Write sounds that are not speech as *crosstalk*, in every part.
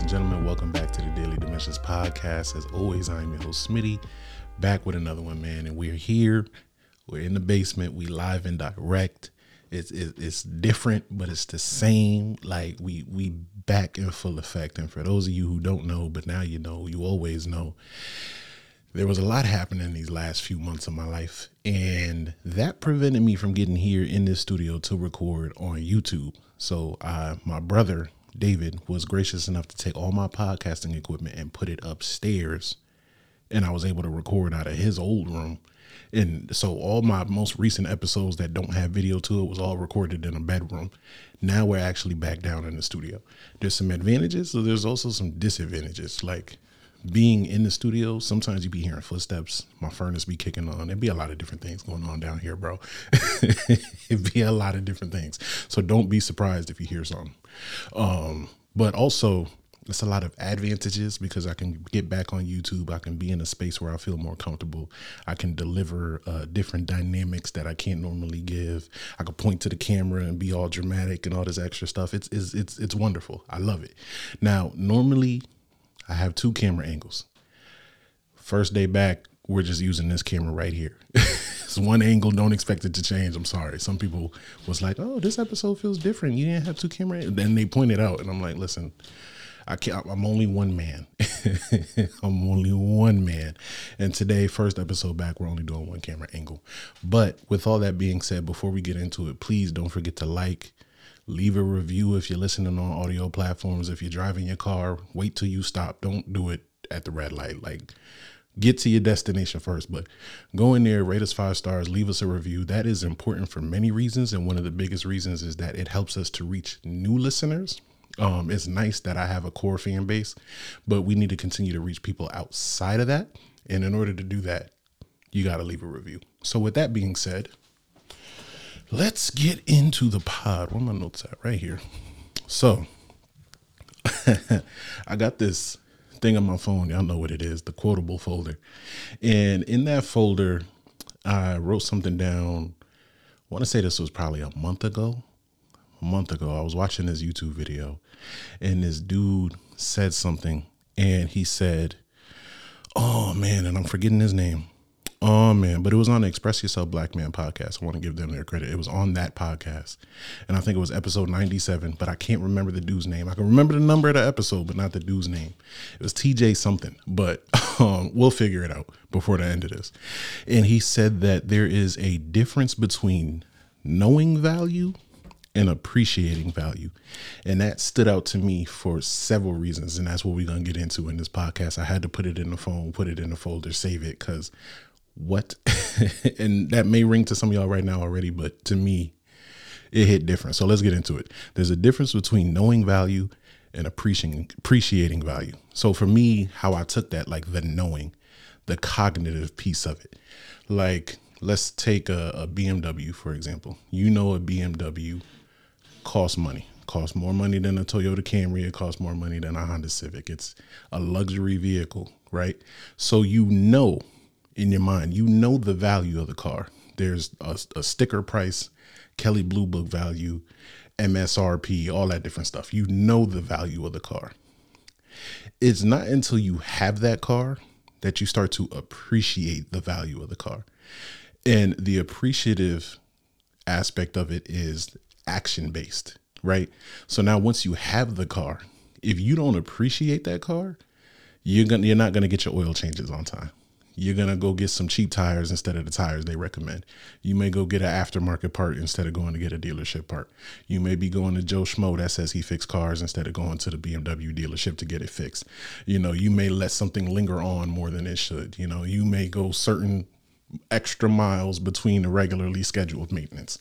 ladies and gentlemen. Welcome back to the Daily Dimensions podcast. As always, I'm your host, Smitty, back with another one, man. And we're here. We're in the basement. We live and direct. It's it's different, but it's the same. Like we we back in full effect. And for those of you who don't know, but now you know, you always know. There was a lot happening these last few months of my life, and that prevented me from getting here in this studio to record on YouTube. So, uh, my brother David was gracious enough to take all my podcasting equipment and put it upstairs. And I was able to record out of his old room. And so all my most recent episodes that don't have video to it was all recorded in a bedroom. Now we're actually back down in the studio. There's some advantages, so there's also some disadvantages. Like being in the studio, sometimes you be hearing footsteps. My furnace be kicking on. There'd be a lot of different things going on down here, bro. *laughs* It'd be a lot of different things. So don't be surprised if you hear something. Um, but also, it's a lot of advantages because I can get back on YouTube. I can be in a space where I feel more comfortable. I can deliver uh, different dynamics that I can't normally give. I can point to the camera and be all dramatic and all this extra stuff. It's it's it's it's wonderful. I love it. Now, normally I have two camera angles. First day back, we're just using this camera right here. *laughs* it's one angle. Don't expect it to change. I'm sorry. Some people was like, "Oh, this episode feels different. You didn't have two camera." Then they pointed out, and I'm like, "Listen, I can't. I'm only one man. *laughs* I'm only one man. And today, first episode back, we're only doing one camera angle. But with all that being said, before we get into it, please don't forget to like." Leave a review if you're listening on audio platforms. If you're driving your car, wait till you stop. Don't do it at the red light. Like, get to your destination first. But go in there, rate us five stars, leave us a review. That is important for many reasons. And one of the biggest reasons is that it helps us to reach new listeners. Um, it's nice that I have a core fan base, but we need to continue to reach people outside of that. And in order to do that, you got to leave a review. So, with that being said, let's get into the pod. Where my notes at? Right here. So *laughs* I got this thing on my phone. Y'all know what it is, the quotable folder. And in that folder, I wrote something down. I want to say this was probably a month ago. A month ago, I was watching this YouTube video, and this dude said something, and he said, "Oh man," and I'm forgetting his name. Oh man, but it was on the Express Yourself Black Man podcast. I want to give them their credit. It was on that podcast. And I think it was episode 97, but I can't remember the dude's name. I can remember the number of the episode, but not the dude's name. It was TJ something, but *laughs* um, we'll figure it out before the end of this. And he said that there is a difference between knowing value and appreciating value. And that stood out to me for several reasons. And that's what we're going to get into in this podcast. I had to put it in the phone, put it in the folder, save it because what? *laughs* and that may ring to some of y'all right now already, but to me, it hit different. So let's get into it. There's a difference between knowing value and appreciating appreciating value. So for me, how I took that, like the knowing, the cognitive piece of it. Like let's take a, a BMW for example. You know a BMW costs money. Costs more money than a Toyota Camry. It costs more money than a Honda Civic. It's a luxury vehicle, right? So you know in your mind. You know the value of the car. There's a, a sticker price, Kelley Blue Book value, MSRP, all that different stuff. You know the value of the car. It's not until you have that car that you start to appreciate the value of the car. And the appreciative aspect of it is action based, right? So now once you have the car, if you don't appreciate that car, you're gonna you're not gonna get your oil changes on time you're gonna go get some cheap tires instead of the tires they recommend. You may go get an aftermarket part instead of going to get a dealership part. You may be going to Joe Schmo that says he fixed cars instead of going to the BMW dealership to get it fixed. You know, you may let something linger on more than it should. You know, you may go certain extra miles between the regularly scheduled maintenance.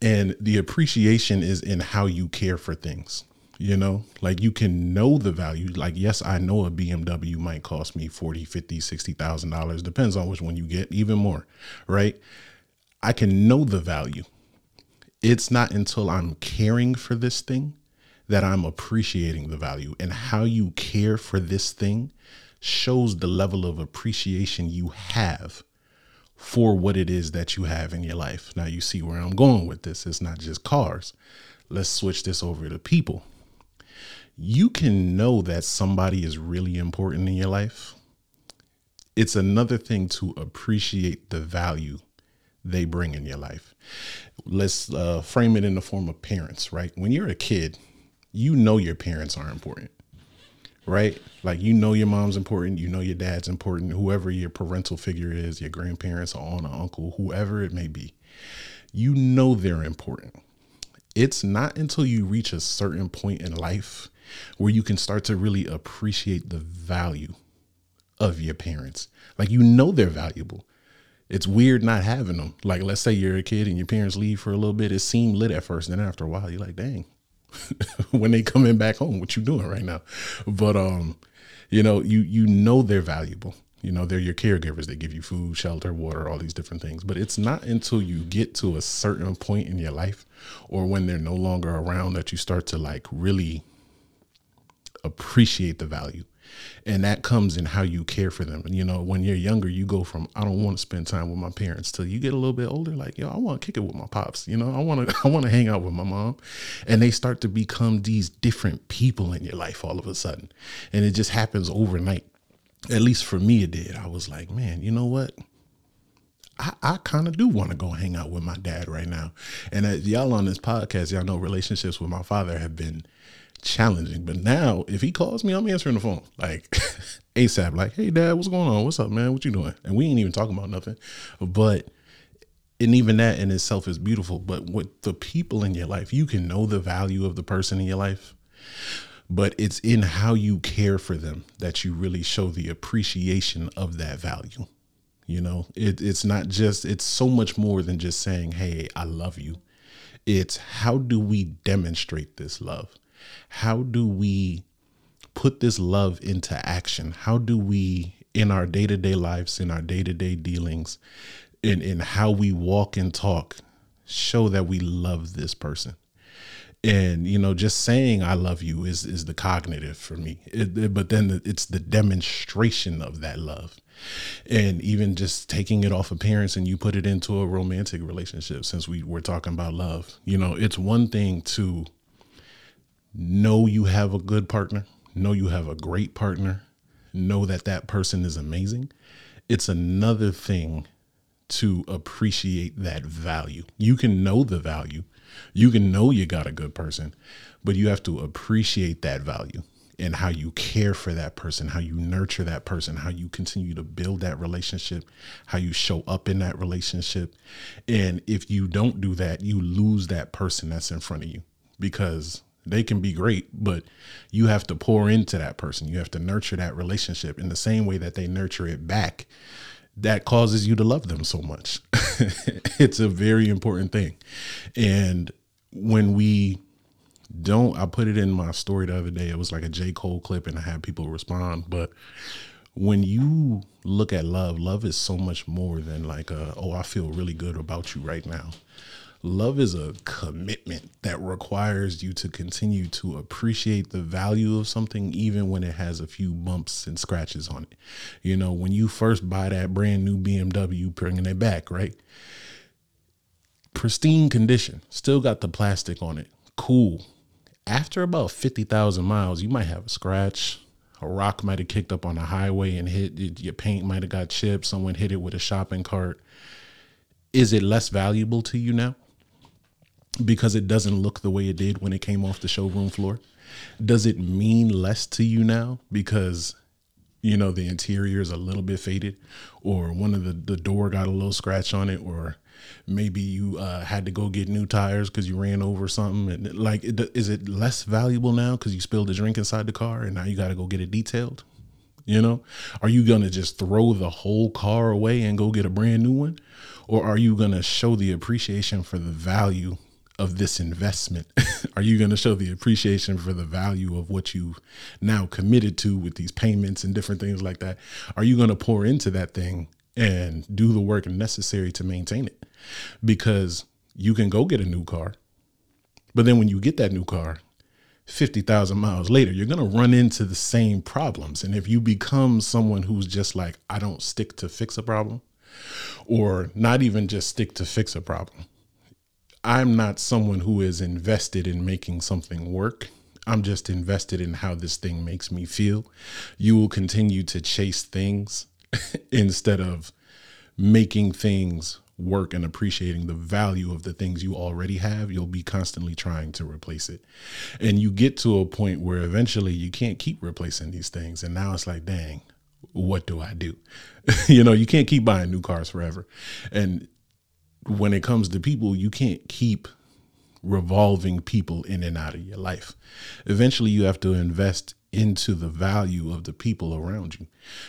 And the appreciation is in how you care for things you know? Like you can know the value. Like yes i know a bmw might cost me 40 50 60 thousand dollars. Depends on which one you get even more right? I can know the value. It's not until i'm caring for this thing that i'm appreciating the value. And how you care for this thing shows the level of appreciation you have for what it is that you have in your life. Now you see where i'm going with this. It's not just cars. Let's switch this over to people you can know that somebody is really important in your life. It's another thing to appreciate the value they bring in your life. Let's uh, frame it in the form of parents, right? When you're a kid, you know your parents are important, right? Like you know your mom's important, you know your dad's important, whoever your parental figure is, your grandparents, or aunt, or uncle, whoever it may be, you know they're important. It's not until you reach a certain point in life where you can start to really appreciate the value of your parents. Like you know they're valuable it's weird not having them. Like, let's say you're a kid and your parents leave for a little bit. It seemed lit at first, then after a while, you're like, dang. *laughs* when they coming back home, what you doing right now? But um, you know, you you know they're valuable. You know, they're your caregivers. They give you food, shelter, water, all these different things. But it's not until you get to a certain point in your life or when they're no longer around that you start to like really appreciate the value and that comes in how you care for them. And you know, when you're younger, you go from I don't want to spend time with my parents till you get a little bit older, like yo, I want to kick it with my pops. You know, I want to *laughs* I want to hang out with my mom, and they start to become these different people in your life all of a sudden, and it just happens overnight. At least for me, it did. I was like, man, you know what? I, I kind of do want to go hang out with my dad right now. And as y'all on this podcast, y'all know relationships with my father have been challenging. But now, if he calls me, I'm answering the phone like *laughs* ASAP. Like, hey, dad, what's going on? What's up, man? What you doing? And we ain't even talking about nothing. But and even that in itself is beautiful. But with the people in your life, you can know the value of the person in your life. But it's in how you care for them that you really show the appreciation of that value. You know, it, it's not just, it's so much more than just saying, hey, I love you. It's how do we demonstrate this love? how do we put this love into action? How do we, in our day to day lives, in our day to day dealings, in, in how we walk and talk, show that we love this person? And you know just saying i love you is is the cognitive for me it, it, but then it's the demonstration of that love and even just taking it off appearance and you put it into a romantic relationship since we were talking about love you know it's one thing to know you have a good partner, know you have a great partner, know that that person is amazing. It's another thing to appreciate that value. You can know the value, you can know you got a good person, but you have to appreciate that value and how you care for that person, how you nurture that person, how you continue to build that relationship, how you show up in that relationship. And if you don't do that, you lose that person that's in front of you because they can be great, but you have to pour into that person. You have to nurture that relationship in the same way that they nurture it back. That causes you to love them so much. *laughs* it's a very important thing. And when we don't, I put it in my story the other day. It was like a J. Cole clip, and I had people respond. But when you look at love, love is so much more than like, a, oh, I feel really good about you right now love is a commitment that requires you to continue to appreciate the value of something even when it has a few bumps and scratches on it. You know, when you first buy that brand new BMW, bringing it back, right? Pristine condition, still got the plastic on it. Cool. After about 50,000 miles, you might have a scratch. A rock might have kicked up on the highway and hit your paint might have got chipped. Someone hit it with a shopping cart. Is it less valuable to you now? Because it doesn't look the way it did when it came off the showroom floor? Does it mean less to you now because you know the interior is a little bit faded or one of the the door got a little scratch on it or maybe you uh, had to go get new tires because you ran over something and like is it less valuable now because you spilled a drink inside the car and now you got to go get it detailed? You know? Are you gonna just throw the whole car away and go get a brand new one? Or are you gonna show the appreciation for the value of this investment? *laughs* Are you going to show the appreciation for the value of what you've now committed to with these payments and different things like that? Are you going to pour into that thing and do the work necessary to maintain it? Because you can go get a new car, but then when you get that new car, 50,000 miles later, you're going to run into the same problems. And if you become someone who's just like, I don't stick to fix a problem, or not even just stick to fix a problem, I'm not someone who is invested in making something work. I'm just invested in how this thing makes me feel. You will continue to chase things *laughs* instead of making things work and appreciating the value of the things you already have, you'll be constantly trying to replace it. And you get to a point where eventually you can't keep replacing these things. And now it's like, dang, what do I do? *laughs* you know, you can't keep buying new cars forever. And when it comes to people, you can't keep revolving people in and out of your life. Eventually, you have to invest into the value of the people around you.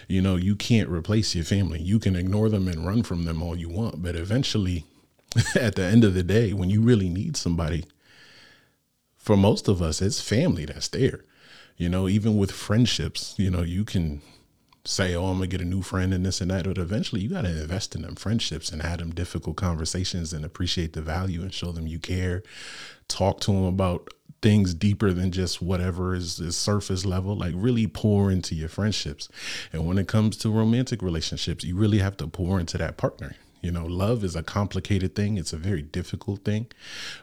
You know, you can't replace your family. You can ignore them and run from them all you want, but eventually, *laughs* at the end of the day, when you really need somebody, for most of us, it's family that's there. You know, even with friendships, you know, you can say, oh, I'm gonna get a new friend and this and that, but eventually you got to invest in them friendships and have them difficult conversations and appreciate the value and show them you care. Talk to them about things deeper than just whatever is, is surface level like really pour into your friendships. And when it comes to romantic relationships you really have to pour into that partner. You know love is a complicated thing. It's a very difficult thing.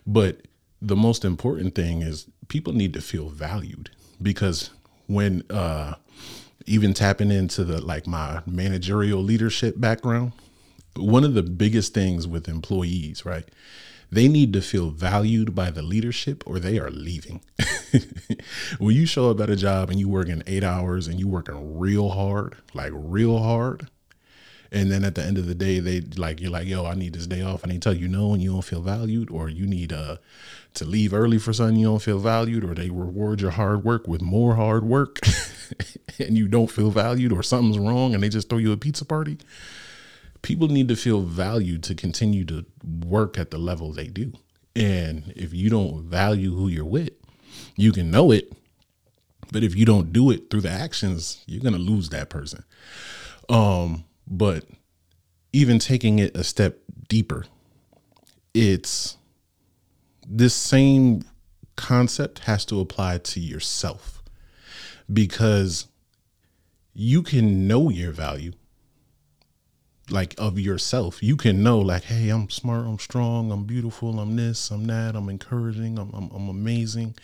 But the most important thing is people need to feel valued because when uh even tapping into the like my managerial leadership background one of the biggest things with employees right they need to feel valued by the leadership or they are leaving. *laughs* when you show up at a job and you working eight hours and you working real hard, like real hard, and then at the end of the day they like you're like yo i need this day off and they tell you no and you don't feel valued or you need uh to leave early for something you don't feel valued or they reward your hard work with more hard work *laughs* and you don't feel valued or something's wrong and they just throw you a pizza party people need to feel valued to continue to work at the level they do. And if you don't value who you're with, you can know it, but if you don't do it through the actions, you're to lose that person. Um, but even taking it a step deeper, it's this same concept has to apply to yourself because you can know your value like of yourself. You can know like, hey, I'm smart, I'm strong, I'm beautiful, I'm this, I'm that, I'm encouraging, I'm, I'm, I'm amazing.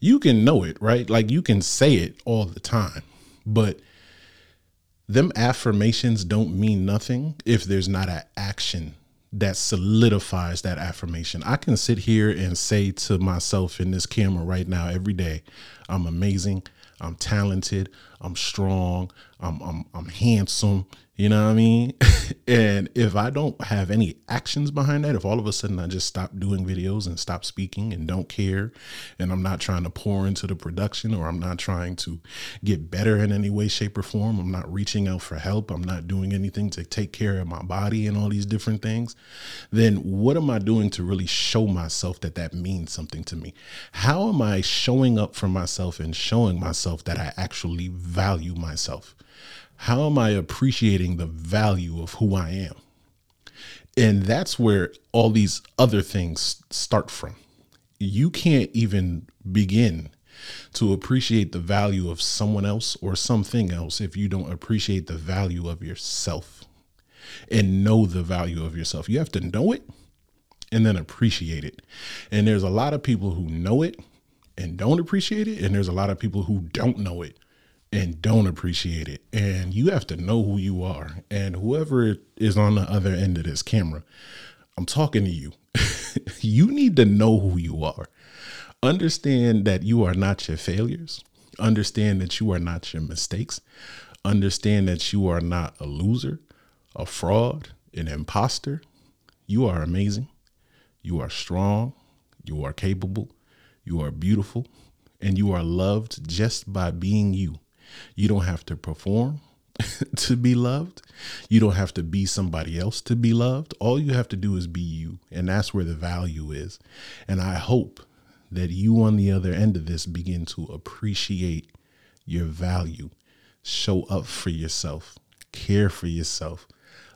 You can know it, right? Like you can say it all the time, but them affirmations don't mean nothing if there's not an action that solidifies that affirmation. I can sit here and say to myself in this camera right now every day, I'm amazing, I'm talented, I'm strong, I'm I'm, I'm handsome, you know what I mean? *laughs* and if I don't have any actions behind that, if all of a sudden I just stop doing videos and stop speaking and don't care, and I'm not trying to pour into the production or I'm not trying to get better in any way, shape, or form, I'm not reaching out for help, I'm not doing anything to take care of my body and all these different things, then what am I doing to really show myself that that means something to me? How am I showing up for myself and showing myself that I actually value myself? How am I appreciating the value of who I am? And that's where all these other things start from. You can't even begin to appreciate the value of someone else or something else if you don't appreciate the value of yourself and know the value of yourself. You have to know it and then appreciate it. And there's a lot of people who know it and don't appreciate it. And there's a lot of people who don't know it and don't appreciate it. And you have to know who you are. And whoever is on the other end of this camera, I'm talking to you. *laughs* you need to know who you are. Understand that you are not your failures. Understand that you are not your mistakes. Understand that you are not a loser, a fraud, an imposter. You are amazing. You are strong. You are capable. You are beautiful. And you are loved just by being you. You don't have to perform *laughs* to be loved. You don't have to be somebody else to be loved. All you have to do is be you. And that's where the value is. And I hope that you on the other end of this begin to appreciate your value, show up for yourself, care for yourself,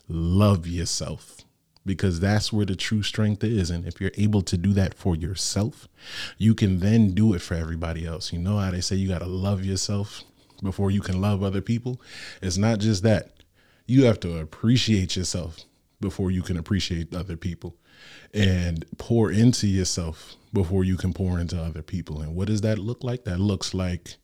love yourself because that's where the true strength is. And if you're able to do that for yourself, you can then do it for everybody else. You know how they say you got to love yourself before you can love other people. It's not just that. You have to appreciate yourself before you can appreciate other people and pour into yourself before you can pour into other people. And what does that look like? That looks like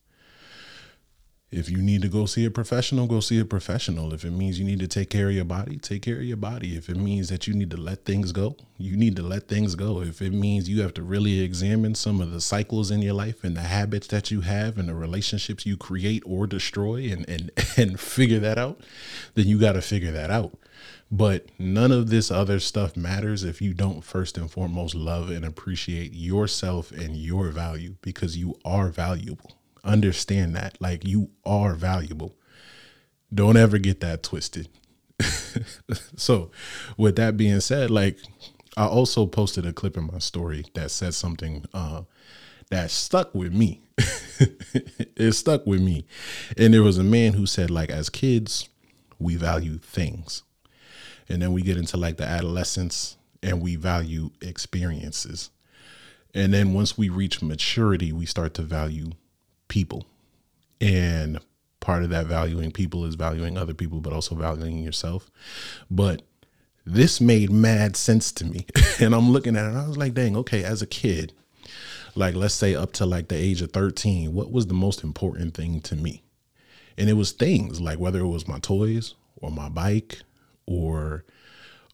if you need to go see a professional, go see a professional. If it means you need to take care of your body, take care of your body. If it means that you need to let things go, you need to let things go. If it means you have to really examine some of the cycles in your life and the habits that you have and the relationships you create or destroy and and, *laughs* and figure that out, then you got to figure that out. But none of this other stuff matters if you don't first and foremost love and appreciate yourself and your value because you are valuable understand that. Like you are valuable. Don't ever get that twisted. *laughs* so, with that being said, like I also posted a clip in my story that said something uh, that stuck with me. *laughs* it stuck with me. And there was a man who said, like, as kids, we value things. And then we get into like the adolescence and we value experiences. And then once we reach maturity, we start to value people. And part of that valuing people is valuing other people, but also valuing yourself. But this made mad sense to me. *laughs* and I'm looking at it, I was like, dang, okay, as a kid, like let's say up to like the age of 13, what was the most important thing to me? And it was things like whether it was my toys or my bike or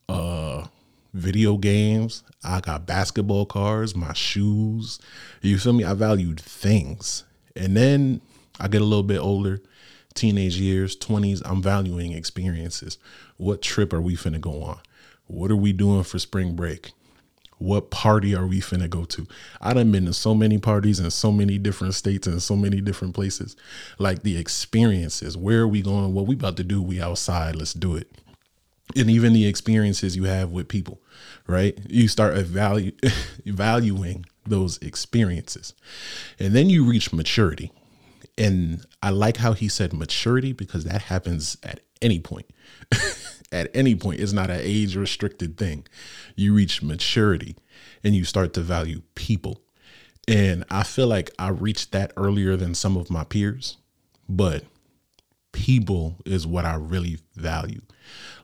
uh video games. I got basketball cards, my shoes. You feel me? I valued things. And then I get a little bit older, teenage years, 20s, I'm valuing experiences. What trip are we finna go on? What are we doing for spring break? What party are we finna go to? I done been to so many parties in so many different states and so many different places. Like the experiences. Where are we going? What we about to do? We outside. Let's do it. And even the experiences you have with people, right? You start evalu- *laughs* valuing those experiences. And then you reach maturity. And I like how he said maturity because that happens at any point. *laughs* at any point, it's not an age restricted thing. You reach maturity and you start to value people. And I feel like I reached that earlier than some of my peers, but people is what I really value.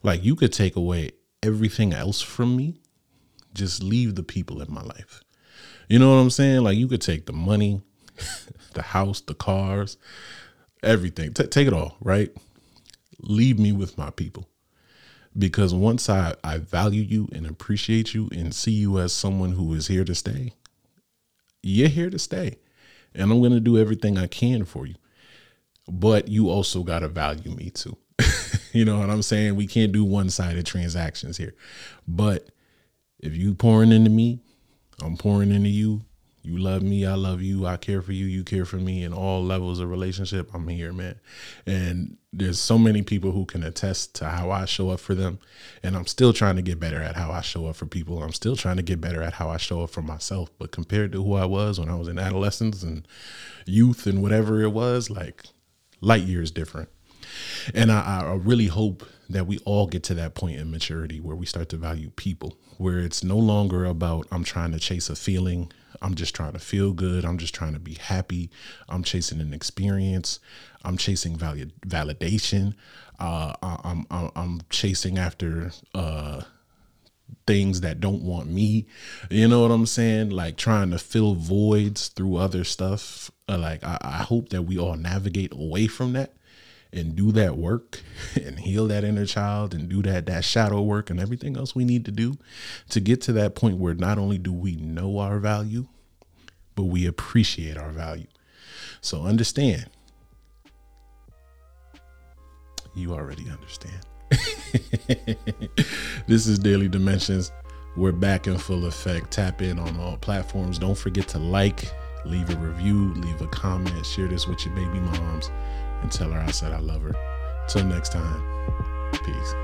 Like you could take away everything else from me, just leave the people in my life. You know what I'm saying? Like you could take the money, *laughs* the house, the cars, everything. T- take it all, right? Leave me with my people. Because once I, I value you and appreciate you and see you as someone who is here to stay, you're here to stay. And I'm going to do everything I can for you. But you also got to value me too. *laughs* you know what I'm saying? We can't do one sided transactions here. But if you pouring into me, I'm pouring into you. You love me, I love you, I care for you, you care for me in all levels of relationship. I'm here, man. And there's so many people who can attest to how I show up for them. And I'm still trying to get better at how I show up for people. I'm still trying to get better at how I show up for myself. But compared to who I was when I was in adolescence and youth and whatever it was, like light years different. And I, I really hope that we all get to that point in maturity where we start to value people, where it's no longer about I'm trying to chase a feeling. I'm just trying to feel good. I'm just trying to be happy. I'm chasing an experience. I'm chasing valid, validation. Uh, I'm, I'm, I'm chasing after uh, things that don't want me. You know what I'm saying? Like trying to fill voids through other stuff. Uh, like I, I hope that we all navigate away from that and do that work *laughs* and heal that inner child and do that that shadow work and everything else we need to do to get to that point where not only do we know our value but we appreciate our value. So understand. You already understand. *laughs* This is daily dimensions. We're back in full effect. Tap in on all platforms. Don't forget to like leave a review leave a comment share this with your baby moms and tell her I said I love her. Till next time, peace.